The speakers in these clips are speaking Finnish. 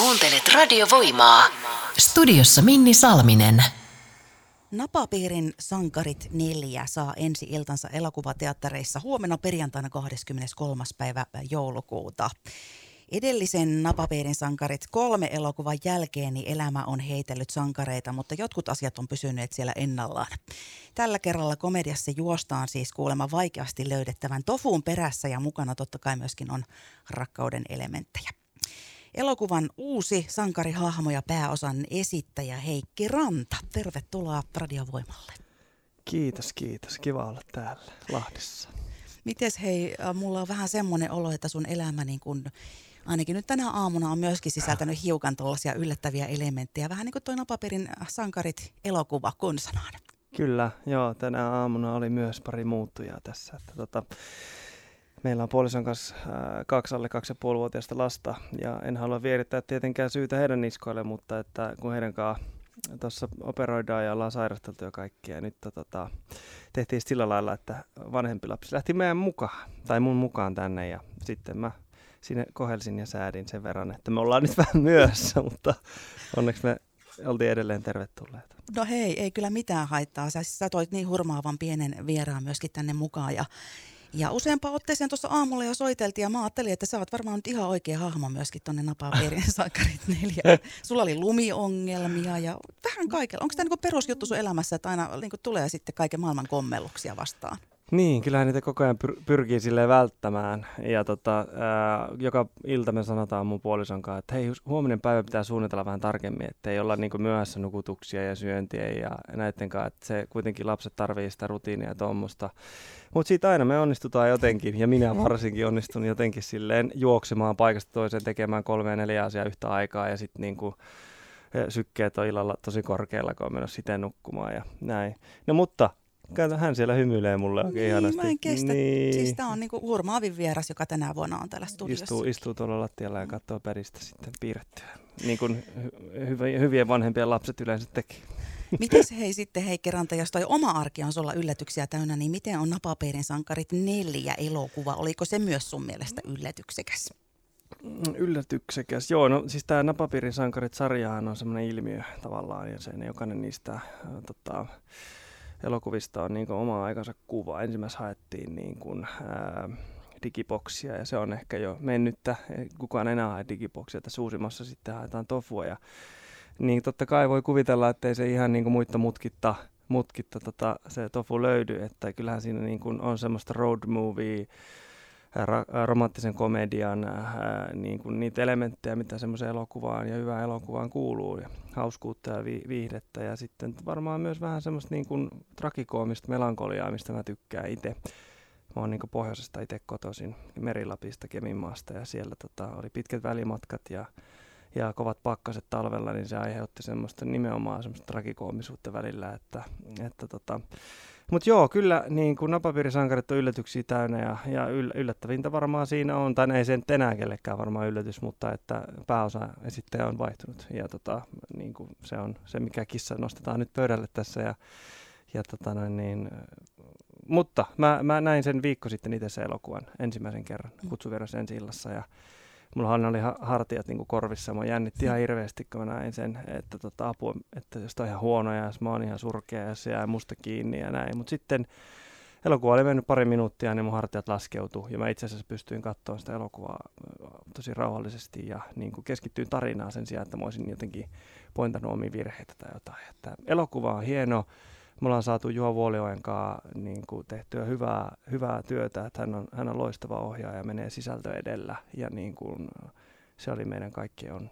Kuuntelet radiovoimaa. Studiossa Minni Salminen. Napapiirin Sankarit 4 saa ensi iltansa elokuvateattereissa huomenna perjantaina 23. päivä joulukuuta. Edellisen Napapiirin sankarit kolme elokuvan jälkeen niin elämä on heitellyt sankareita, mutta jotkut asiat on pysyneet siellä ennallaan. Tällä kerralla komediassa juostaan siis kuulemma vaikeasti löydettävän tofuun perässä ja mukana totta kai myöskin on rakkauden elementtejä. Elokuvan uusi sankarihahmo ja pääosan esittäjä Heikki Ranta. Tervetuloa Radiovoimalle. Kiitos, kiitos. Kiva olla täällä Lahdessa. Mites hei, äh, mulla on vähän semmoinen olo, että sun elämä niin kun, ainakin nyt tänä aamuna on myöskin sisältänyt hiukan tuollaisia yllättäviä elementtejä. Vähän niin kuin toi Napaperin sankarit elokuva konsanaan. Kyllä, joo. Tänä aamuna oli myös pari muuttujaa tässä. Että tota, Meillä on puolison kanssa äh, kaksi alle kaksi ja puolivuotiaista lasta ja en halua vierittää tietenkään syytä heidän niskoille, mutta että kun heidän kanssa tuossa operoidaan ja ollaan sairasteltu ja kaikkia. Ja nyt tota, tehtiin sillä lailla, että vanhempi lapsi lähti meidän mukaan, tai mun mukaan tänne ja sitten mä sinne kohelsin ja säädin sen verran, että me ollaan nyt vähän myössä, mutta onneksi me oltiin edelleen tervetulleita. No hei, ei kyllä mitään haittaa. Sä, sä toit niin hurmaavan pienen vieraan myöskin tänne mukaan ja ja useampaan otteeseen tuossa aamulla jo soiteltiin ja mä ajattelin, että sä oot varmaan nyt ihan oikea hahmo myöskin tonne Napaverin sankarit neljä. Sulla oli lumiongelmia ja vähän kaikella. Onko tämä niinku perusjuttu sun elämässä, että aina niinku tulee sitten kaiken maailman kommelluksia vastaan? Niin, kyllähän niitä koko ajan pyr- pyrkii sille välttämään. Ja tota, ää, joka ilta me sanotaan mun puolison kanssa, että hei, huominen päivä pitää suunnitella vähän tarkemmin, että ei olla niinku myöhässä nukutuksia ja syöntiä ja näiden kanssa, että se kuitenkin lapset tarvii sitä rutiinia ja tuommoista. Mutta siitä aina me onnistutaan jotenkin, ja minä varsinkin onnistun jotenkin silleen juoksemaan paikasta toiseen tekemään kolme ja neljä asiaa yhtä aikaa, ja sitten niinku, sykkeet on illalla tosi korkealla, kun on menossa siten nukkumaan ja näin. No mutta Kato, hän siellä hymyilee mulle oikein niin, ihanasti. Mä en kestä. Niin. Siis tää on niinku hurmaavin vieras, joka tänä vuonna on täällä studiossa. Istuu, istuu tuolla lattialla ja katsoo peristä sitten piirrettyä. Niin kuin hy- hyvien vanhempien lapset yleensä tekee. Miten hei sitten Heikki Ranta, jos toi oma arki on sulla yllätyksiä täynnä, niin miten on Napapeerin sankarit neljä elokuva? Oliko se myös sun mielestä yllätyksekäs? Mm, yllätyksekäs. Joo, no siis tämä Napapiirin sankarit-sarjahan on semmoinen ilmiö tavallaan, ja sen jokainen niistä äh, tota, elokuvista on niin oma aikansa kuva. Ensimmäistä haettiin niin kuin, ää, digiboksia ja se on ehkä jo mennyttä. Kukaan enää hae digiboksia. Tässä uusimmassa sitten haetaan tofua ja niin totta kai voi kuvitella, että ei se ihan niin kuin muita mutkitta, mutkitta tota, se tofu löydy, että kyllähän siinä niin kuin on semmoista road movie, ra- romanttisen komedian ää, niin kuin niitä elementtejä, mitä semmoiseen elokuvaan ja hyvään elokuvaan kuuluu, ja hauskuutta ja vi- viihdettä, ja sitten varmaan myös vähän semmoista niin kuin trakikoomista melankoliaa, mistä mä tykkään itse. Mä oon niin pohjoisesta itse kotoisin, Merilapista, Keminmaasta, ja siellä tota, oli pitkät välimatkat, ja ja kovat pakkaset talvella, niin se aiheutti semmoista nimenomaan semmoista tragikoomisuutta välillä, että, että tota, mutta joo, kyllä niin kuin napapiirisankarit on yllätyksiä täynnä ja, ja yll, yllättävintä varmaan siinä on, tai ei sen enää kellekään varmaan yllätys, mutta että pääosa esittäjä on vaihtunut ja tota, niin kuin se on se, mikä kissa nostetaan nyt pöydälle tässä ja, ja tota noin, niin, mutta mä, mä näin sen viikko sitten itse se elokuvan ensimmäisen kerran mm. kutsuvieras ensi illassa ja mulla oli hartiat niin kuin korvissa. Mä jännitti ihan hirveästi, kun mä näin sen, että tota, apua, että jos on ihan huono ja jos mä oon ihan surkea ja se jää musta kiinni ja näin. Mutta sitten elokuva oli mennyt pari minuuttia, niin mun hartiat laskeutuu. Ja mä itse asiassa pystyin katsoa sitä elokuvaa tosi rauhallisesti ja niin kuin keskittyyn tarinaan sen sijaan, että mä olisin jotenkin pointannut omia virheitä tai jotain. Että elokuva on hieno me ollaan saatu Juha Vuolioen kanssa niin kuin tehtyä hyvää, hyvää työtä, että hän on, hän on loistava ohjaaja ja menee sisältö edellä ja niin kuin, se oli meidän kaikkien onni.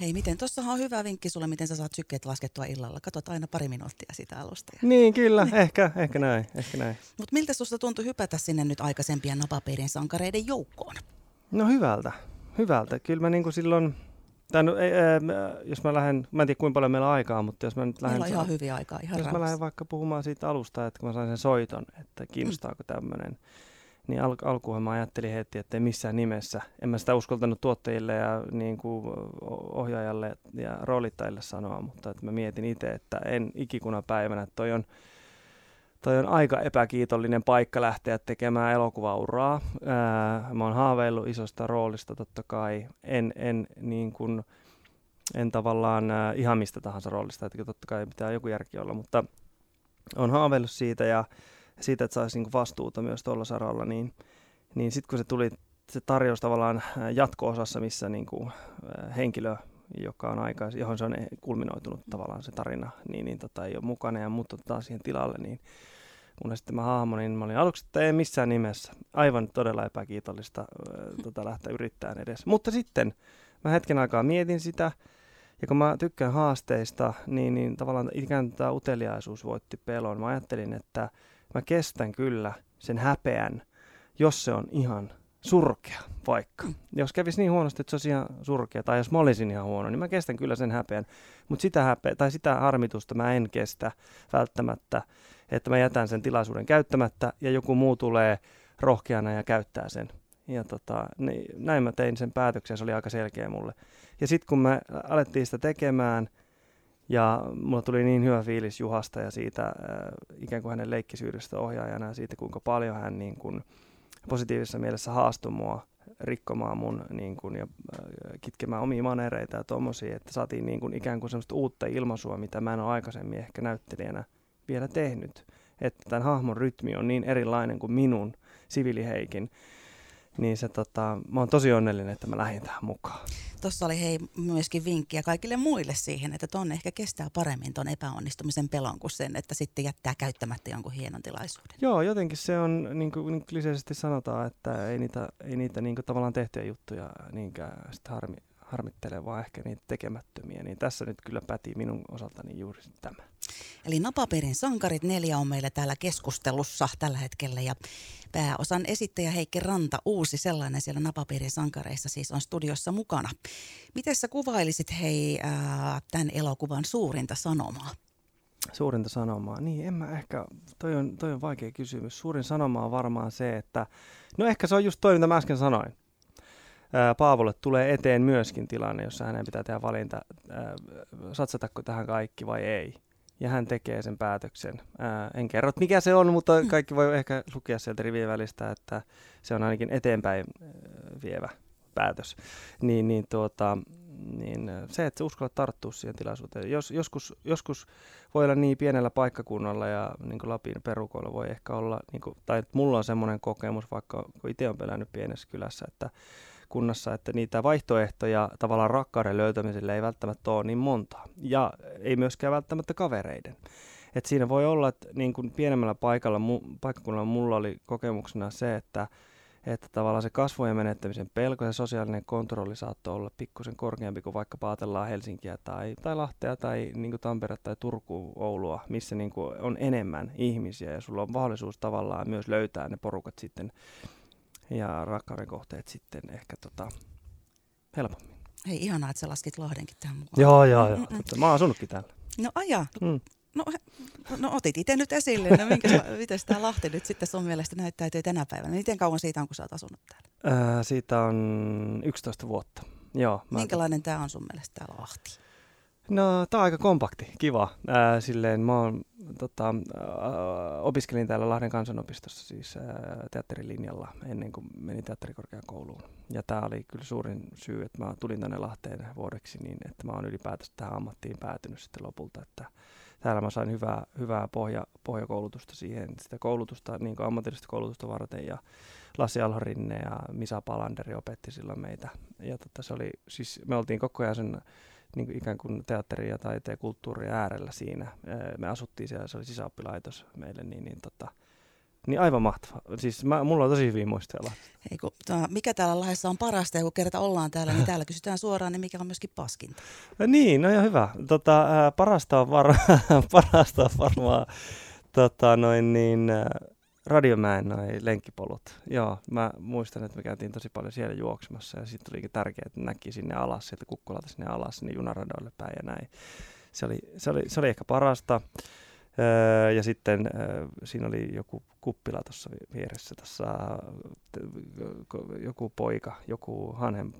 Hei, miten, tuossahan on hyvä vinkki sulle, miten sä saat sykkeet laskettua illalla. Katsot aina pari minuuttia sitä alusta. Ja... Niin, kyllä, niin. Ehkä, ehkä näin. Ehkä näin. Mutta miltä susta tuntui hypätä sinne nyt aikaisempien napaperin sankareiden joukkoon? No hyvältä, hyvältä. Kyllä mä niin kuin silloin tai no, ei, ei, jos mä lähden, mä en tiedä kuinka paljon meillä on aikaa, mutta jos mä nyt lähden... Meillä on ihan hyviä aikaa, ihan Jos mä lähden vaikka puhumaan siitä alusta, että kun mä sain sen soiton, että kiinnostaako mm. tämmöinen, niin al- alkuun mä ajattelin heti, että ei missään nimessä. En mä sitä uskaltanut tuottajille ja niin kuin ohjaajalle ja roolittajille sanoa, mutta että mä mietin itse, että en ikikuna päivänä, että toi on toi on aika epäkiitollinen paikka lähteä tekemään elokuvauraa. Ää, mä oon haaveillut isosta roolista totta kai. En, en, niin kun, en tavallaan ää, ihan mistä tahansa roolista, että totta kai pitää joku järki olla, mutta on haaveillut siitä ja siitä, että saisi niin vastuuta myös tuolla saralla, niin, niin sitten kun se tuli, se tarjous tavallaan jatko-osassa, missä niin kuin, henkilö joka on aika, johon se on kulminoitunut tavallaan se tarina, niin, niin tota, ei ole mukana ja mut otetaan siihen tilalle, niin mun sitten mä hahmo, niin mä olin aluksi, että ei missään nimessä. Aivan todella epäkiitollista äh, tota, lähteä yrittämään edes. Mutta sitten mä hetken aikaa mietin sitä, ja kun mä tykkään haasteista, niin, niin tavallaan ikään kuin tämä uteliaisuus voitti pelon. Mä ajattelin, että mä kestän kyllä sen häpeän, jos se on ihan surkea vaikka. Jos kävisi niin huonosti, että se olisi ihan surkea, tai jos mä olisin ihan huono, niin mä kestän kyllä sen häpeän. Mutta sitä, häpeä, tai sitä harmitusta mä en kestä välttämättä, että mä jätän sen tilaisuuden käyttämättä ja joku muu tulee rohkeana ja käyttää sen. Ja tota, niin, näin mä tein sen päätöksen, se oli aika selkeä mulle. Ja sitten kun me alettiin sitä tekemään, ja mulla tuli niin hyvä fiilis Juhasta ja siitä äh, ikään kuin hänen leikkisyydestä ohjaajana ja siitä, kuinka paljon hän niin kuin, positiivisessa mielessä haastoi mua rikkomaan mun niin kuin, ja kitkemään omia manereita ja tommosia, että saatiin niin kuin, ikään kuin semmoista uutta ilmaisua, mitä mä en ole aikaisemmin ehkä näyttelijänä vielä tehnyt. Että tämän hahmon rytmi on niin erilainen kuin minun siviliheikin, niin se, tota, mä oon tosi onnellinen, että mä lähdin tähän mukaan. Tuossa oli hei myöskin vinkkiä kaikille muille siihen, että ton ehkä kestää paremmin ton epäonnistumisen pelon kuin sen, että sitten jättää käyttämättä jonkun hienon tilaisuuden. Joo, jotenkin se on, niin kuin, niin kliseisesti sanotaan, että ei niitä, ei niitä niin kuin, tavallaan tehtyjä juttuja niinkään sit harmi, harmittele, vaan ehkä niitä tekemättömiä. Niin tässä nyt kyllä päti minun osaltani juuri tämä. Eli Napaperin sankarit neljä on meillä täällä keskustelussa tällä hetkellä ja pääosan esittäjä Heikki Ranta, uusi sellainen siellä Napaperin sankareissa siis on studiossa mukana. Miten sä kuvailisit hei ää, tämän elokuvan suurinta sanomaa? Suurinta sanomaa? Niin, en mä ehkä, toi on, toi on vaikea kysymys. Suurin sanoma on varmaan se, että, no ehkä se on just toi, mitä mä äsken sanoin. Paavolle tulee eteen myöskin tilanne, jossa hänen pitää tehdä valinta, satsatako tähän kaikki vai ei. Ja hän tekee sen päätöksen. Ää, en kerro, mikä se on, mutta mm. kaikki voi ehkä lukea sieltä rivien välistä, että se on ainakin eteenpäin vievä päätös. Niin, niin, tuota, niin se, että uskalla tarttua siihen tilaisuuteen. Jos, joskus, joskus voi olla niin pienellä paikkakunnalla ja niin kuin Lapin perukoilla voi ehkä olla, niin kuin, tai mulla on semmoinen kokemus, vaikka kun itse on pelännyt pienessä kylässä, että kunnassa, että niitä vaihtoehtoja tavallaan rakkauden löytämiselle ei välttämättä ole niin monta. Ja ei myöskään välttämättä kavereiden. Et siinä voi olla, että niin kuin pienemmällä paikalla, mu, paikkakunnalla mulla oli kokemuksena se, että, että tavallaan se kasvojen menettämisen pelko ja sosiaalinen kontrolli saattoi olla pikkusen korkeampi kuin vaikka paatellaan Helsinkiä tai, tai Lahtea tai niin kuin Tampere tai Turku, Oulua, missä niin kuin on enemmän ihmisiä ja sulla on mahdollisuus tavallaan myös löytää ne porukat sitten ja rakkauden kohteet sitten ehkä tota, helpommin. Hei, ihanaa, että sä laskit Lahdenkin tähän mukaan. Joo, joo, joo. Mm-mm. Mä oon asunutkin täällä. No aja. Mm. No, no otit itse nyt esille, no minkä, miten tämä Lahti nyt sitten sun mielestä näyttäytyy tänä päivänä? Miten kauan siitä on, kun sä oot asunut täällä? Ää, siitä on 11 vuotta. Joo, Minkälainen tämä on sun mielestä tää Lahti? No, tää on aika kompakti, kiva. Ää, silleen mä oon, tota, ää, opiskelin täällä Lahden kansanopistossa siis ää, teatterilinjalla ennen kuin menin teatterikorkeakouluun. Ja tämä oli kyllä suurin syy, että mä tulin tänne Lahteen vuodeksi niin, että mä oon ylipäätänsä tähän ammattiin päätynyt sitten lopulta. Että täällä mä sain hyvää, hyvää pohja, pohjakoulutusta siihen, sitä koulutusta, niin kuin ammatillista koulutusta varten ja Lassi Alhorinne ja Misa Palanderi opetti silloin meitä. Ja tota, se oli, siis me oltiin koko ajan sen niin kuin ikään kuin teatterin ja taiteen ja kulttuurin äärellä siinä. Me asuttiin siellä, se oli sisäoppilaitos meille, niin, niin, tota, niin aivan mahtava. Siis mä, mulla on tosi hyviä muistoja Ei, kun, tämä, mikä täällä Lahdessa on parasta, ja kun kerta ollaan täällä, niin täällä kysytään suoraan, niin mikä on myöskin paskinta? niin, no ihan hyvä. Tota, parasta, on var- parasta on varmaan tota, noin niin, Radiomäen noin lenkkipolut. Joo, mä muistan, että me käytiin tosi paljon siellä juoksemassa ja sitten tulikin tärkeää, että näki sinne alas, sieltä kukkulalta sinne alas, sinne junaradoille päin ja näin. Se oli, se oli, se oli ehkä parasta. Öö, ja sitten öö, siinä oli joku kuppila tuossa vieressä, tossa, joku poika, joku hanhen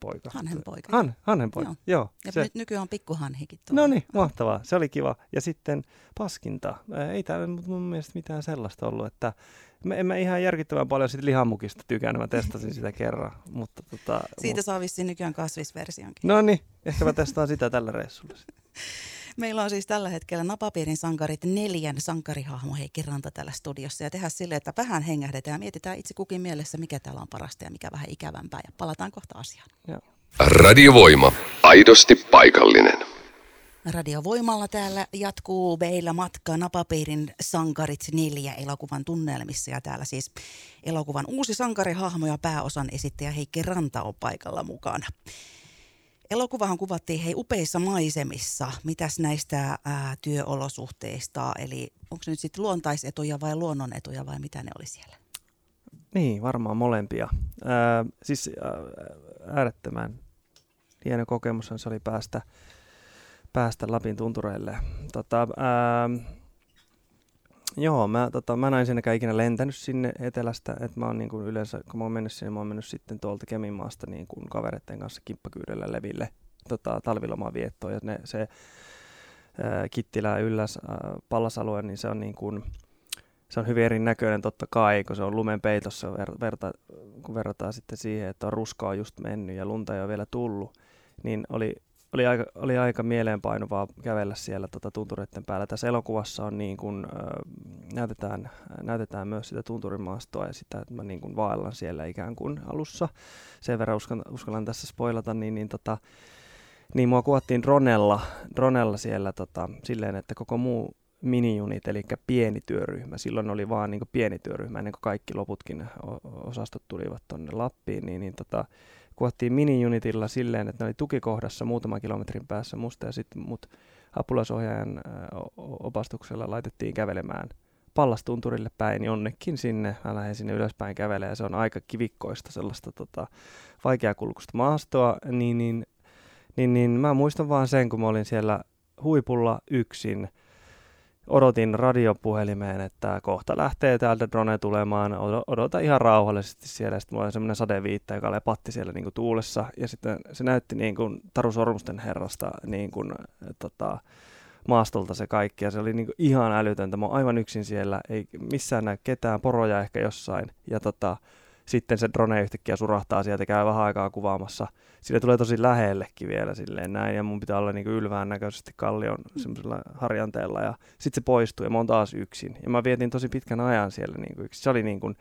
poika. Hanhen poika. Han, hanhen poika, joo. joo ja se. nyt nykyään on pikkuhanhikin tuolla. No niin, mahtavaa. Se oli kiva. Ja sitten paskinta. Ei täällä mun mielestä mitään sellaista ollut, että mä, en mä ihan järkittävän paljon siitä lihamukista tykännyt, mä testasin sitä kerran. Mutta tota, Siitä mut... saa vissiin nykyään kasvisversionkin. No niin, ehkä mä testaan sitä tällä reissulla. Meillä on siis tällä hetkellä Napapiirin sankarit neljän sankarihahmo Heikki Ranta täällä studiossa. Ja tehdään sille, että vähän hengähdetään ja mietitään itse kukin mielessä, mikä täällä on parasta ja mikä vähän ikävämpää. Ja palataan kohta asiaan. Joo. Radiovoima. Aidosti paikallinen. Radiovoimalla täällä jatkuu meillä matka Napapiirin Sankarit neljä elokuvan tunnelmissa. Ja täällä siis elokuvan uusi sankarihahmo ja pääosan esittäjä Heikki Ranta on paikalla mukana. Elokuvahan kuvattiin hei upeissa maisemissa. Mitäs näistä ää, työolosuhteista, eli onko nyt sitten luontaisetuja vai luonnonetuja vai mitä ne oli siellä? Niin, varmaan molempia. Ää, siis ää, äärettömän hieno kokemus se oli päästä, päästä Lapin tuntureille. Tota, ää, Joo, mä, tota, mä en ensinnäkään ikinä lentänyt sinne etelästä, että mä oon niin kuin yleensä, kun mä oon mennyt sinne, mä oon mennyt sitten tuolta Keminmaasta niin kuin kavereiden kanssa kimppakyydellä leville tota, talvilomaan viettoon, ja ne, se ää, Kittilä ylläs ää, pallasalue, niin se on niin kuin, se on hyvin erinäköinen totta kai, kun se on lumen peitossa, ver, verta, kun verrataan sitten siihen, että on ruskaa just mennyt ja lunta ei ole vielä tullut, niin oli oli aika, oli aika mieleenpainuvaa kävellä siellä tota, tuntureiden päällä. Tässä elokuvassa on niin kuin, äh, näytetään, näytetään myös sitä tunturimaastoa ja sitä, että mä niin kuin vaellan siellä ikään kuin alussa. Sen verran uskallan, uskallan tässä spoilata, niin, niin, tota, niin mua kuvattiin dronella, dronella siellä tota, silleen, että koko muu minijunit, eli pieni työryhmä. Silloin oli vaan niin pieni työryhmä ennen kuin kaikki loputkin osastot tulivat tuonne Lappiin, niin, niin tota, kuvattiin minijunitilla silleen, että ne oli tukikohdassa muutaman kilometrin päässä musta ja sitten mut apulaisohjaajan opastuksella laitettiin kävelemään pallastunturille päin jonnekin sinne. Mä lähdin sinne ylöspäin kävelemään ja se on aika kivikkoista sellaista tota, vaikeakulkuista maastoa, niin, niin, niin, niin mä muistan vaan sen, kun mä olin siellä huipulla yksin – odotin radiopuhelimeen, että kohta lähtee täältä drone tulemaan, odota ihan rauhallisesti siellä. Sitten mulla oli semmoinen sadeviitta, joka patti siellä niin kuin tuulessa, ja sitten se näytti niin kuin Taru Sormusten herrasta niin kuin, tota, maastolta se kaikki, ja se oli niin kuin ihan älytöntä. Mä oon aivan yksin siellä, ei missään näy ketään, poroja ehkä jossain, ja tota, sitten se drone yhtäkkiä surahtaa sieltä, käy vähän aikaa kuvaamassa. Sille tulee tosi lähellekin vielä silleen näin, ja mun pitää olla niin ylvään näköisesti kallion semmoisella harjanteella, ja sitten se poistuu, ja mä oon taas yksin. Ja mä vietin tosi pitkän ajan siellä niin kuin Se oli, niin kuin,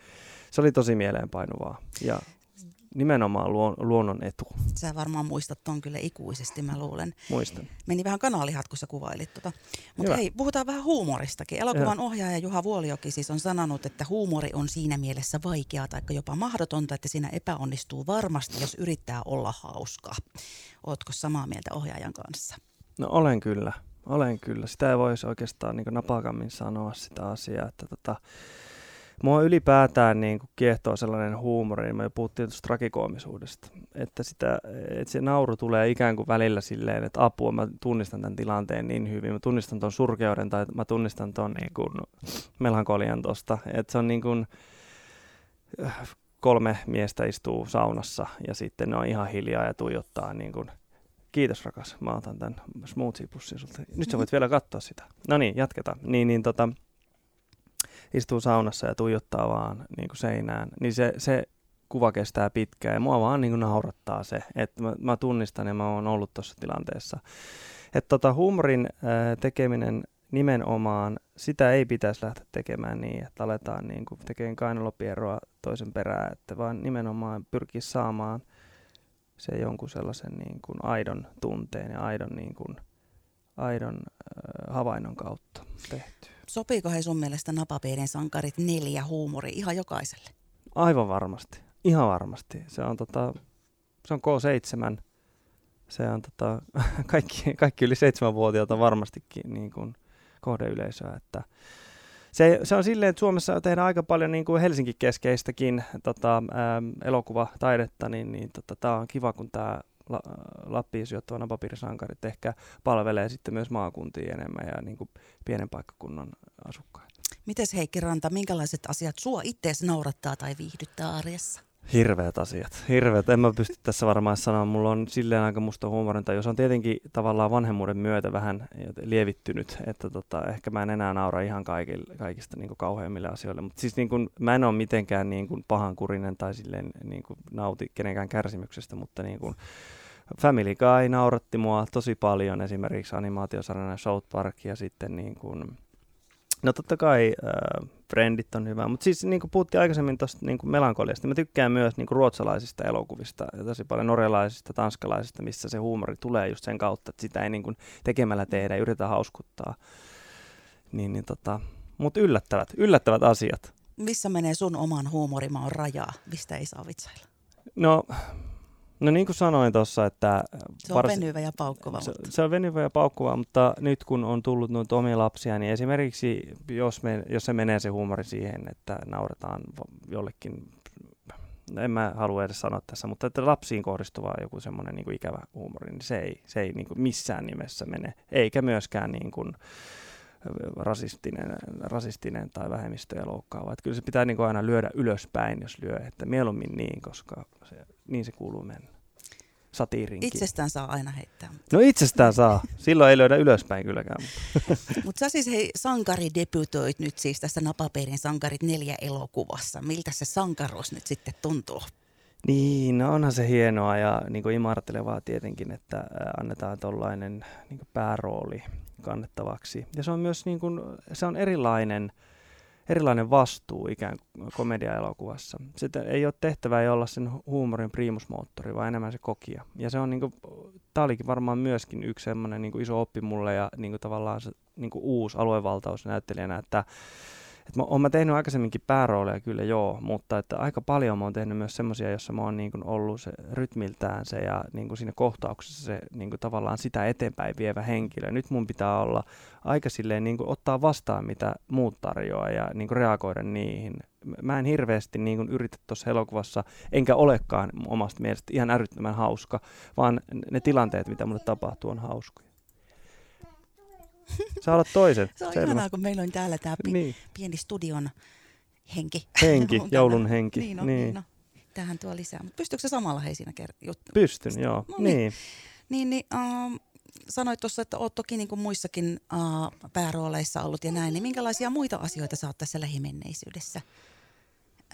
se oli tosi mieleenpainuvaa. Ja nimenomaan luon, luonnon etu. Sä varmaan muistat ton kyllä ikuisesti, mä luulen. Muistan. Meni vähän kanalihat, kun sä kuvailit tota. Mutta hei, puhutaan vähän huumoristakin. Elokuvan Hyvä. ohjaaja Juha Vuolioki siis on sanonut, että huumori on siinä mielessä vaikeaa tai jopa mahdotonta, että siinä epäonnistuu varmasti, jos yrittää olla hauska. Ootko samaa mieltä ohjaajan kanssa? No olen kyllä. Olen kyllä. Sitä ei voisi oikeastaan niin napakammin sanoa sitä asiaa, että tota, Mua ylipäätään niin kuin kiehtoo sellainen huumori, niin me puhuttiin tuosta trakikoomisuudesta, että, sitä, että se nauru tulee ikään kuin välillä silleen, että apua, mä tunnistan tämän tilanteen niin hyvin, mä tunnistan tuon surkeuden tai mä tunnistan tuon niin kuin melankolian tuosta, että se on niin kuin, kolme miestä istuu saunassa ja sitten ne on ihan hiljaa ja tuijottaa niin kuin, kiitos rakas, mä otan tämän smoothie-pussin sulta. Nyt sä voit vielä katsoa sitä. No niin, jatketaan. Niin, niin tota, istuu saunassa ja tuijottaa vaan niin kuin seinään, niin se, se kuva kestää pitkään ja mua vaan niin kuin naurattaa se, että mä, mä tunnistan ja mä oon ollut tuossa tilanteessa. Että tota, huumorin ää, tekeminen nimenomaan, sitä ei pitäisi lähteä tekemään niin, että aletaan niin kuin tekemään kainalopieroa toisen perään, että vaan nimenomaan pyrkii saamaan se jonkun sellaisen niin kuin aidon tunteen ja aidon, niin kuin, aidon äh, havainnon kautta tehty. Sopiiko he sun mielestä napapiirin sankarit neljä huumori ihan jokaiselle? Aivan varmasti. Ihan varmasti. Se on, tota, se on K7. Se on tota, kaikki, kaikki yli seitsemänvuotiaat on varmastikin niin kuin kohdeyleisöä. Että se, se on silleen, että Suomessa tehdään aika paljon niin kuin Helsinki-keskeistäkin tota, ää, elokuvataidetta, niin, niin tota, tämä on kiva, kun tämä la, Lappiin sijoittava napapiirisankarit ehkä palvelee sitten myös maakuntia enemmän ja niin kuin pienen paikkakunnan asukkaita. Mites Heikki Ranta, minkälaiset asiat sua itseesi naurattaa tai viihdyttää arjessa? Hirveät asiat. Hirveät. En mä pysty tässä varmaan sanoa. Mulla on silleen aika musta huumorinta, jos on tietenkin tavallaan vanhemmuuden myötä vähän lievittynyt, että tota, ehkä mä en enää naura ihan kaikille, kaikista niin kauheimmille asioille. Mutta siis niin kuin, mä en ole mitenkään niin kuin pahankurinen tai silleen niin kuin nauti kenenkään kärsimyksestä, mutta niin kuin, Family Guy nauratti mua tosi paljon, esimerkiksi animaatiosarjana South Park ja sitten niin kuin, No totta kai äh, Friendit on hyvä, mutta siis niin kuin puhuttiin aikaisemmin tuosta niin melankoliasta, mä tykkään myös niin kuin ruotsalaisista elokuvista ja tosi paljon norjalaisista, tanskalaisista, missä se huumori tulee just sen kautta, että sitä ei niin kuin tekemällä tehdä, ei yritä hauskuttaa. Niin, niin tota, mutta yllättävät, yllättävät asiat. Missä menee sun oman huumorimaan rajaa, mistä ei saa vitsailla? No No niin kuin sanoin tuossa, että... Se on vars... venyvä ja paukkuva. Se, se on venyvä ja paukkuva, mutta nyt kun on tullut noita omia lapsia, niin esimerkiksi jos, me, jos se menee se huumori siihen, että nauretaan jollekin, en mä halua edes sanoa tässä, mutta että lapsiin kohdistuva joku semmoinen niin ikävä huumori, niin se ei, se ei niin kuin missään nimessä mene, eikä myöskään niin kuin, rasistinen, rasistinen tai vähemmistöjä loukkaava. Että kyllä se pitää niin kuin aina lyödä ylöspäin, jos lyö, että mieluummin niin, koska se, niin se kuuluu mennä. Satiirinkin. Itsestään saa aina heittää. No itsestään saa. Silloin ei löydä ylöspäin kylläkään. Mutta sä siis hei, sankari debutoit nyt siis tässä Napaperin Sankarit neljä elokuvassa. Miltä se sankaruus nyt sitten tuntuu? Niin, no onhan se hienoa ja niin kuin imartelevaa tietenkin, että annetaan tuollainen niin päärooli kannettavaksi. Ja se on myös niin kuin, se on erilainen, erilainen vastuu ikään kuin komedia-elokuvassa. Sitä ei ole tehtävä ei olla sen huumorin primusmoottori, vaan enemmän se kokija. Ja se on niin kuin, tämä olikin varmaan myöskin yksi semmoinen niin iso oppi mulle ja niin kuin tavallaan se niin kuin uusi aluevaltaus näyttelijänä, että et mä, oon mä tehnyt aikaisemminkin päärooleja kyllä joo, mutta että aika paljon mä oon tehnyt myös semmoisia, jossa mä oon niin kuin ollut se rytmiltään se ja niin kuin siinä kohtauksessa se niin kuin tavallaan sitä eteenpäin vievä henkilö. Nyt mun pitää olla aika silleen niin kuin ottaa vastaan, mitä muut tarjoaa ja niin kuin reagoida niihin. Mä en hirveästi niin kuin yritä tuossa elokuvassa, enkä olekaan omasta mielestä ihan äryttömän hauska, vaan ne tilanteet, mitä mulle tapahtuu, on hauskoja. Sä olet toisen. Se on Selvä. ihanaa, kun meillä on täällä tämä pi- niin. pieni studion henki. Henki, joulun henki. Niin, no, niin. niin no. Tähän tuo lisää. Mutta pystyykö se samalla hei siinä ker- Pystyn, joo. No, niin. niin. Niin, niin um, sanoit tuossa, että olet toki niin kuin muissakin uh, päärooleissa ollut ja näin, niin minkälaisia muita asioita sä oot tässä lähimenneisyydessä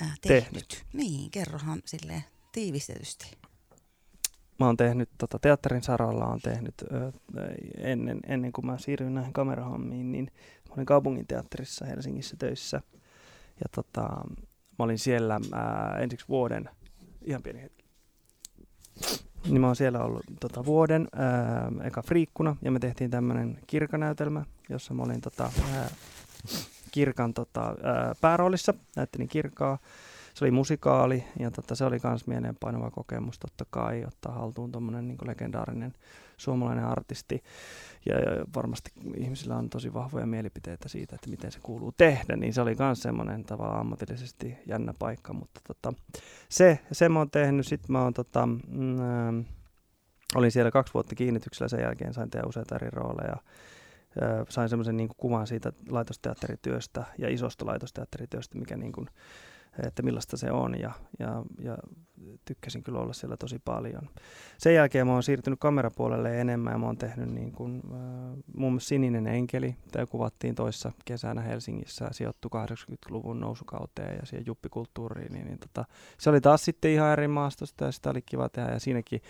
uh, tehnyt? tehnyt? Niin, kerrohan silleen tiivistetysti mä oon tehnyt tota, teatterin saralla, on tehnyt ö, ennen, ennen kuin mä siirryin näihin kamerahommiin, niin mä olin kaupunginteatterissa Helsingissä töissä. Ja tota, mä olin siellä ää, ensiksi vuoden, ihan pieni hetki. Niin mä oon siellä ollut tota, vuoden ää, eka friikkuna ja me tehtiin tämmönen kirkanäytelmä, jossa mä olin tota, ää, kirkan tota, ää, pääroolissa, näyttelin kirkaa se oli musikaali ja tota, se oli myös mieleenpainava kokemus totta kai ottaa haltuun tuommoinen niin legendaarinen suomalainen artisti. Ja, ja varmasti ihmisillä on tosi vahvoja mielipiteitä siitä, että miten se kuuluu tehdä, niin se oli myös semmoinen tavallaan ammatillisesti jännä paikka, mutta tota, se, se mä oon tehnyt. Sitten mä oon tota, mm, äh, olin siellä kaksi vuotta kiinnityksellä, sen jälkeen sain tehdä useita eri rooleja. Sain semmoisen niin kuvan siitä laitosteatterityöstä ja isosta laitosteatterityöstä, mikä niin kuin, että millaista se on ja, ja, ja tykkäsin kyllä olla siellä tosi paljon. Sen jälkeen mä oon siirtynyt kamerapuolelle enemmän ja mä oon tehnyt niin kuin, äh, muun muassa Sininen enkeli. Tämä kuvattiin toissa kesänä Helsingissä, sijoittu 80-luvun nousukauteen ja siihen juppikulttuuriin. Niin, niin tota, se oli taas sitten ihan eri maastosta ja sitä oli kiva tehdä ja siinäkin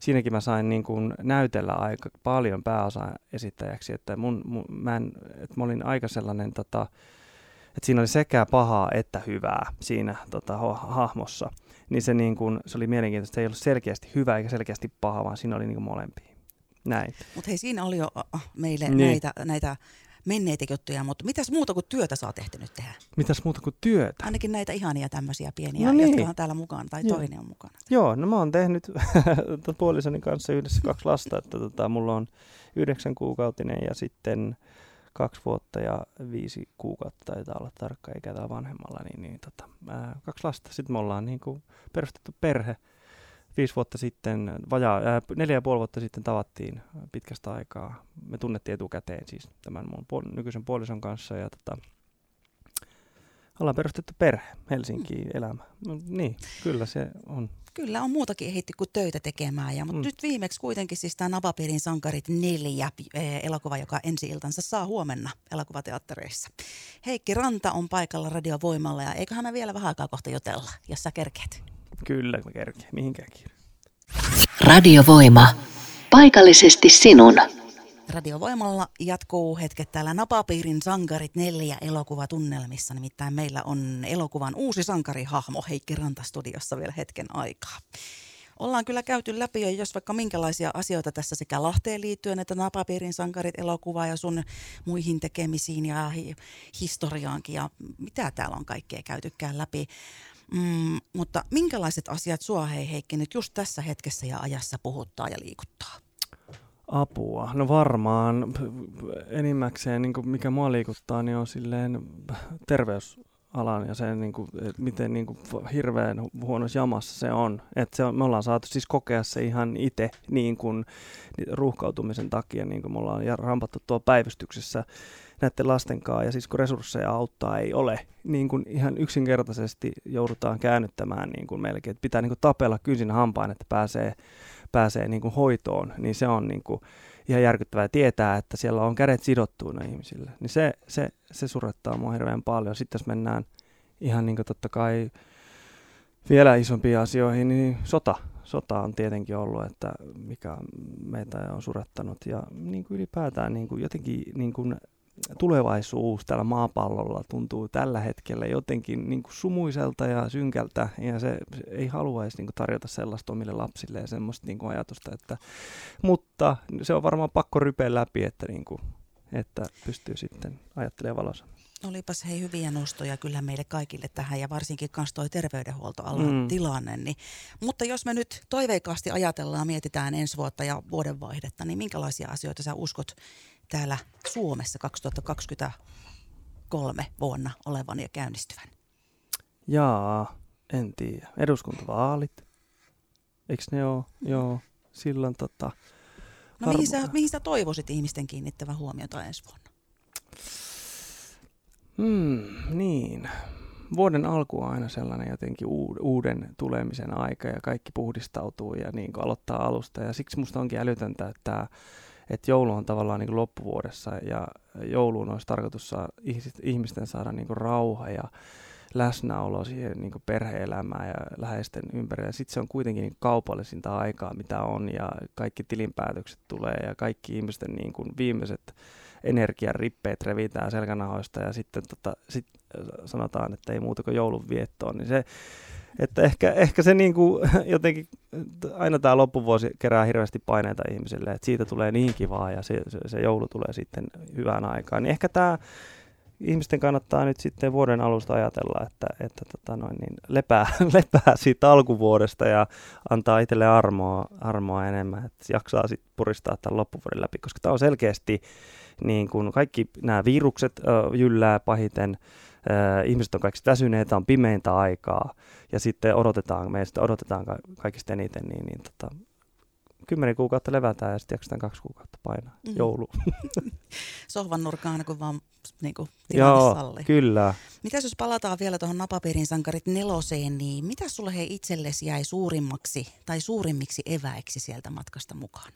siinäkin mä sain niin kuin näytellä aika paljon pääosa esittäjäksi, että mun, mun, mä, en, että mä olin aika sellainen tota, että siinä oli sekä pahaa että hyvää siinä tota, hahmossa. Niin se, niin kun, se oli mielenkiintoista, se ei ollut selkeästi hyvä eikä selkeästi paha, vaan siinä oli niin molempia. Näin. Mutta hei, siinä oli jo meille niin. näitä, näitä menneitä juttuja, mutta mitäs muuta kuin työtä saa tehty nyt tehdä? Mitäs muuta kuin työtä? Ainakin näitä ihania tämmöisiä pieniä, no niin. jotka on täällä mukana, tai Joo. toinen on mukana. Joo, no mä oon tehnyt puolisoni kanssa yhdessä kaksi lasta, että tota, mulla on yhdeksän kuukautinen ja sitten kaksi vuotta ja viisi kuukautta taitaa olla tarkka ikä tällä vanhemmalla, niin, niin tota, ää, kaksi lasta. Sitten me ollaan niin kuin perustettu perhe viisi vuotta sitten, vajaa, ää, neljä ja puoli vuotta sitten tavattiin pitkästä aikaa. Me tunnettiin etukäteen siis tämän mun puol- nykyisen puolison kanssa ja tota, ollaan perustettu perhe Helsinkiin mm. elämä. No, niin, kyllä se on. Kyllä on muutakin heitti kuin töitä tekemään. Ja, mutta mm. nyt viimeksi kuitenkin siis tämä Napapiirin sankarit neljä eh, elokuva, joka ensi iltansa saa huomenna elokuvateattereissa. Heikki Ranta on paikalla radiovoimalla ja eiköhän me vielä vähän aikaa kohta jutella, jos sä kerkeet. Kyllä mä kerkeen, mihinkään kiire. Radiovoima. Paikallisesti sinun. Radiovoimalla jatkuu hetket täällä Napapiirin sankarit neljä elokuvatunnelmissa. Nimittäin meillä on elokuvan uusi sankarihahmo Heikki Ranta studiossa vielä hetken aikaa. Ollaan kyllä käyty läpi jo jos vaikka minkälaisia asioita tässä sekä Lahteen liittyen että Napapiirin sankarit elokuvaa ja sun muihin tekemisiin ja hi- historiaankin ja mitä täällä on kaikkea käytykään läpi. Mm, mutta minkälaiset asiat sua hei Heikki nyt just tässä hetkessä ja ajassa puhuttaa ja liikuttaa? Apua. No varmaan enimmäkseen, niin kuin mikä mua liikuttaa, niin on silleen terveysalan ja sen, niin kuin, miten niin kuin, hirveän huonossa jamassa se on. Että se on. Me ollaan saatu siis kokea se ihan itse niin kuin, ruuhkautumisen takia, niin kuin me ollaan rampattu tuo päivystyksessä näiden lasten kanssa. Ja siis kun resursseja auttaa ei ole, niin kuin ihan yksinkertaisesti joudutaan käännyttämään niin kuin melkein. Että pitää niin kuin tapella kynsin hampain, että pääsee pääsee niin kuin hoitoon, niin se on niin kuin ihan järkyttävää tietää, että siellä on kädet sidottuina ihmisille. Niin se, se, se surettaa mua hirveän paljon. Sitten jos mennään ihan niin kuin totta kai vielä isompiin asioihin, niin sota. Sota on tietenkin ollut, että mikä meitä on surettanut ja niin kuin ylipäätään niin kuin jotenkin niin kuin tulevaisuus tällä maapallolla tuntuu tällä hetkellä jotenkin niin kuin sumuiselta ja synkältä, ja se, se ei haluaisi niin kuin tarjota sellaista omille lapsille ja semmoista niin kuin ajatusta, että, mutta se on varmaan pakko rypeä läpi, että, niin kuin, että pystyy sitten ajattelemaan valossa. Olipas hei hyviä nostoja kyllä meille kaikille tähän ja varsinkin myös toi terveydenhuoltoalan mm. tilanne. Niin, mutta jos me nyt toiveikkaasti ajatellaan, mietitään ensi vuotta ja vuodenvaihdetta, niin minkälaisia asioita sä uskot täällä Suomessa 2023 vuonna olevan ja käynnistyvän? Jaa, en tiedä. Eduskuntavaalit. Eikö ne ole? Joo, silloin tota... No mihin sä, mihin sä toivoisit ihmisten kiinnittävän huomiota ensi vuonna? Hmm, niin. Vuoden alku on aina sellainen jotenkin uuden tulemisen aika ja kaikki puhdistautuu ja niin aloittaa alusta. Ja siksi musta onkin älytöntä, että että joulu on tavallaan niin loppuvuodessa ja jouluun olisi tarkoitus saa, ihmisten saada niin rauha ja läsnäolo siihen niin perhe-elämään ja läheisten ympärillä. Sitten se on kuitenkin niin kaupallisinta aikaa, mitä on ja kaikki tilinpäätökset tulee ja kaikki ihmisten niin kuin viimeiset energian rippeet revitään selkänahoista ja sitten tota, sit sanotaan, että ei muuta kuin joulun viettoon, niin se, että ehkä, ehkä se niin kuin, jotenkin, aina tämä loppuvuosi kerää hirveästi paineita ihmisille, että siitä tulee niin kivaa ja se, se, se joulu tulee sitten hyvään aikaan. Niin ehkä tämä ihmisten kannattaa nyt sitten vuoden alusta ajatella, että, että tota noin, niin lepää, lepää siitä alkuvuodesta ja antaa itselle armoa, armoa enemmän, että jaksaa sitten puristaa tämän loppuvuoden läpi, koska tämä on selkeästi niin kuin kaikki nämä virukset ö, jyllää pahiten, ihmiset on kaikista väsyneitä, on pimeintä aikaa ja sitten odotetaan, meistä odotetaan ka- kaikista eniten, niin, niin tota, kymmenen kuukautta levätään ja sitten jaksetaan kaksi kuukautta painaa. Mm. Joulu. Sohvan nurkkaan, kun vaan niin kuin, Joo, salli. kyllä. Mitäs jos palataan vielä tuohon Napapiirin sankarit neloseen, niin mitä sulle he itsellesi jäi suurimmaksi tai suurimmiksi eväiksi sieltä matkasta mukaan?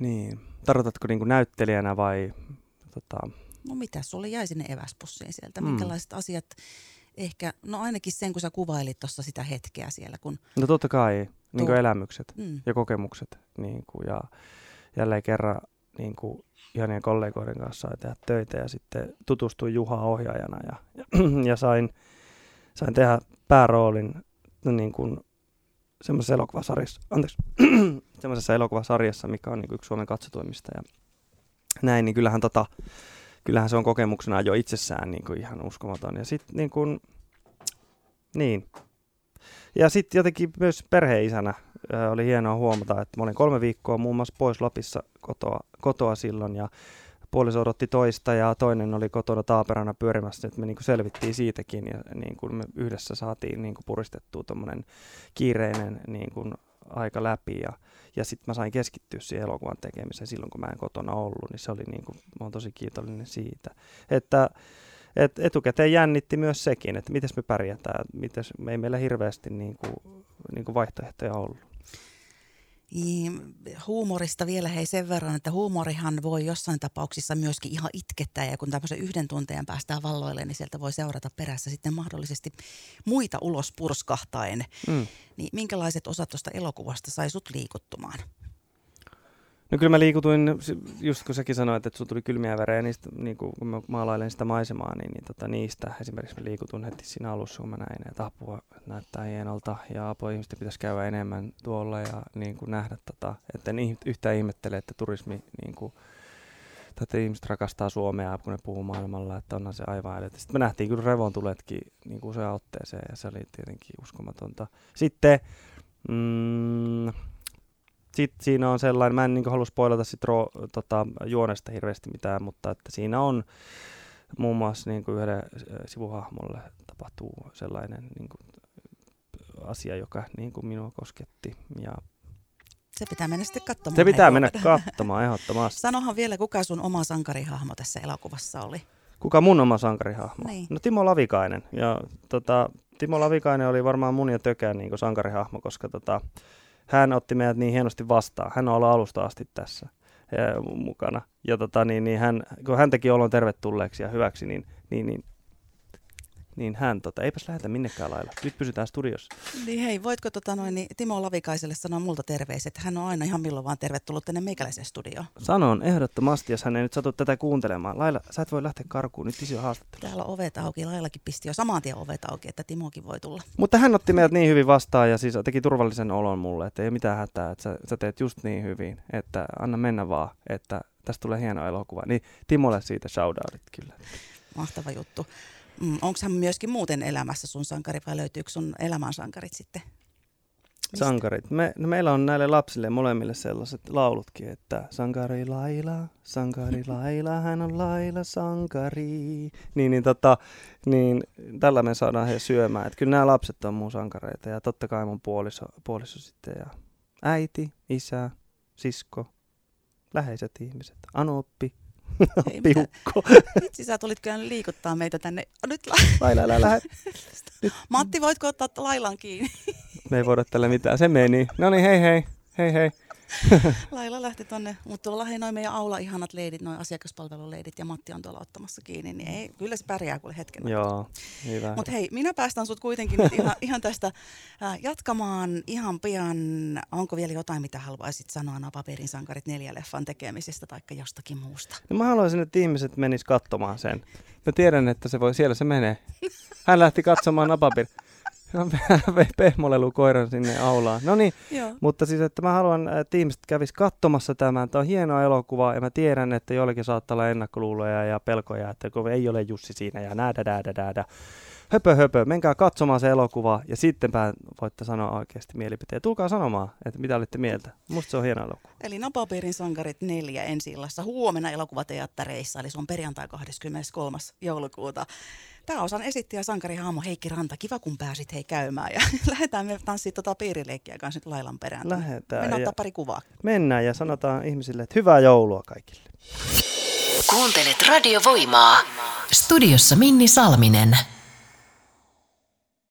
Niin, tarkoitatko niin kuin näyttelijänä vai... Tota... No mitä sulle jäi sinne eväspussiin sieltä? Mm. Minkälaiset asiat ehkä, no ainakin sen kun sä kuvailit tuossa sitä hetkeä siellä. Kun... No totta kai, niin kuin elämykset mm. ja kokemukset. Niin kuin, ja jälleen kerran niin kuin ihanien kollegoiden kanssa sai tehdä töitä ja sitten tutustuin Juha ohjaajana ja, ja, ja sain, sain tehdä pääroolin niin kuin semmoisessa elokuvasarjassa, anteeksi, semmoisessa elokuvasarjassa, mikä on niin yksi Suomen katsotuimmista ja näin, niin kyllähän, tota, kyllähän se on kokemuksena jo itsessään niin kuin ihan uskomaton. Ja sitten niin kuin, niin. Ja sitten jotenkin myös perheisänä oli hienoa huomata, että mä olin kolme viikkoa muun muassa pois Lapissa kotoa, kotoa silloin ja puoliso odotti toista ja toinen oli kotona taaperana pyörimässä, että me niin kuin selvittiin siitäkin ja niin kuin me yhdessä saatiin niin kuin puristettua tuommoinen kiireinen niin kuin aika läpi ja, ja sitten mä sain keskittyä siihen elokuvan tekemiseen silloin, kun mä en kotona ollut, niin se oli niin kuin, mä oon tosi kiitollinen siitä. Että et etukäteen jännitti myös sekin, että miten me pärjätään, mites, me ei meillä hirveästi niin kuin, niin kuin vaihtoehtoja ollut. Niin, huumorista vielä hei sen verran, että huumorihan voi jossain tapauksissa myöskin ihan itkettää ja kun tämmöisen yhden tunteen päästään valloille, niin sieltä voi seurata perässä sitten mahdollisesti muita ulos purskahtaen. Mm. Niin minkälaiset osat tuosta elokuvasta sai sut liikuttumaan? No kyllä mä liikutuin, just kun säkin sanoit, että sulla tuli kylmiä värejä, niistä, niin kun mä maalailen sitä maisemaa, niin, niin tota, niistä esimerkiksi mä liikutun heti siinä alussa, kun mä näin, että apua näyttää hienolta ja apua ihmisten pitäisi käydä enemmän tuolla ja niin kuin nähdä, tota, että en yhtään ihmettele, että turismi, niin kuin, että ihmiset rakastaa Suomea, kun ne puhuu maailmalla, että onhan se aivan älytä. Sitten me nähtiin kyllä revontuletkin niin kuin useaan otteeseen ja se oli tietenkin uskomatonta. Sitten mm, sitten siinä on sellainen, mä en niin halua spoilata sit ro, tota, juonesta hirveästi mitään, mutta että siinä on muun muassa niin kuin yhdelle sivuhahmolle tapahtuu sellainen niin kuin, asia, joka niin kuin minua kosketti. Ja se pitää mennä sitten katsomaan. Se pitää mennä katsomaan ehdottomasti. Sanohan vielä, kuka sun oma sankarihahmo tässä elokuvassa oli? Kuka mun oma sankarihahmo? Niin. No Timo Lavikainen. Ja, tota, Timo Lavikainen oli varmaan mun ja Tökän niin sankarihahmo, koska tota, hän otti meidät niin hienosti vastaan. Hän on ollut alusta asti tässä ja, mukana. Ja tota, niin, niin hän, kun hän teki olon tervetulleeksi ja hyväksi, niin, niin, niin niin hän, tota, eipäs lähetä minnekään lailla. Nyt pysytään studiossa. Niin hei, voitko tota noin, niin Timo Lavikaiselle sanoa multa terveiset? Hän on aina ihan milloin vaan tervetullut tänne meikäläisen studioon. Sanon ehdottomasti, jos hän ei nyt satu tätä kuuntelemaan. Laila, sä et voi lähteä karkuun, nyt isi on haastattelu. Täällä on ovet auki, Lailakin pisti jo saman tien ovet auki, että Timokin voi tulla. Mutta hän otti meidät niin hyvin vastaan ja siis teki turvallisen olon mulle, että ei mitään hätää, että sä, sä teet just niin hyvin, että anna mennä vaan, että tästä tulee hieno elokuva. Niin Timolle siitä shoutoutit kyllä. Mahtava juttu. Mm, Onko hän myöskin muuten elämässä sun sankari vai löytyykö sun elämän sankarit sitten? Mistä? Sankarit. Me, no meillä on näille lapsille molemmille sellaiset laulutkin, että sankari Laila, sankari Laila, hän on Laila sankari. Niin, niin, tota, niin tällä me saadaan he syömään. Että kyllä nämä lapset on mun sankareita ja totta kai mun puoliso, puoliso sitten ja äiti, isä, sisko, läheiset ihmiset, anoppi, Piukko. Vitsi, sä tulit kyllä liikuttaa meitä tänne. Nyt la- Laila, älä lähde. Matti, voitko ottaa Lailan kiinni? Me ei voida tällä mitään. Se meni. No niin, hei hei. Hei hei. Laila lähti tonne, mutta tuolla hei noin meidän aula ihanat leidit, noin asiakaspalveluleidit ja Matti on tuolla ottamassa kiinni, niin ei, kyllä se pärjää kuule hetken. Joo, hyvä. Mutta hei, minä päästän sut kuitenkin nyt ihan, ihan tästä äh, jatkamaan ihan pian. Onko vielä jotain, mitä haluaisit sanoa Napaperin sankarit neljä leffan tekemisestä tai jostakin muusta? No mä haluaisin, että ihmiset menis katsomaan sen. Mä tiedän, että se voi, siellä se menee. Hän lähti katsomaan Napaperin. pehmolelu koiran sinne aulaan. No niin, mutta siis, että mä haluan, että ihmiset kävis katsomassa tämän. Tämä on hieno elokuva ja mä tiedän, että joillekin saattaa olla ennakkoluuloja ja pelkoja, että kun ei ole Jussi siinä ja näädä, däädä, däädä. Höpö, höpö, menkää katsomaan se elokuva ja sittenpä voitte sanoa oikeasti mielipiteen. Tulkaa sanomaan, että mitä olitte mieltä. Musta se on hieno elokuva. Eli Napapiirin sankarit neljä ensi illassa huomenna elokuvateattereissa, eli se on perjantai 23. joulukuuta pääosan esittäjä sankari Haamo Heikki Ranta. Kiva kun pääsit hei käymään ja lähdetään me tanssimaan tota piirileikkiä kanssa nyt Lailan perään. Lähdetään. Mennään ottaa pari kuvaa. Mennään ja sanotaan ihmisille, että hyvää joulua kaikille. Kuuntelet radiovoimaa. Studiossa Minni Salminen.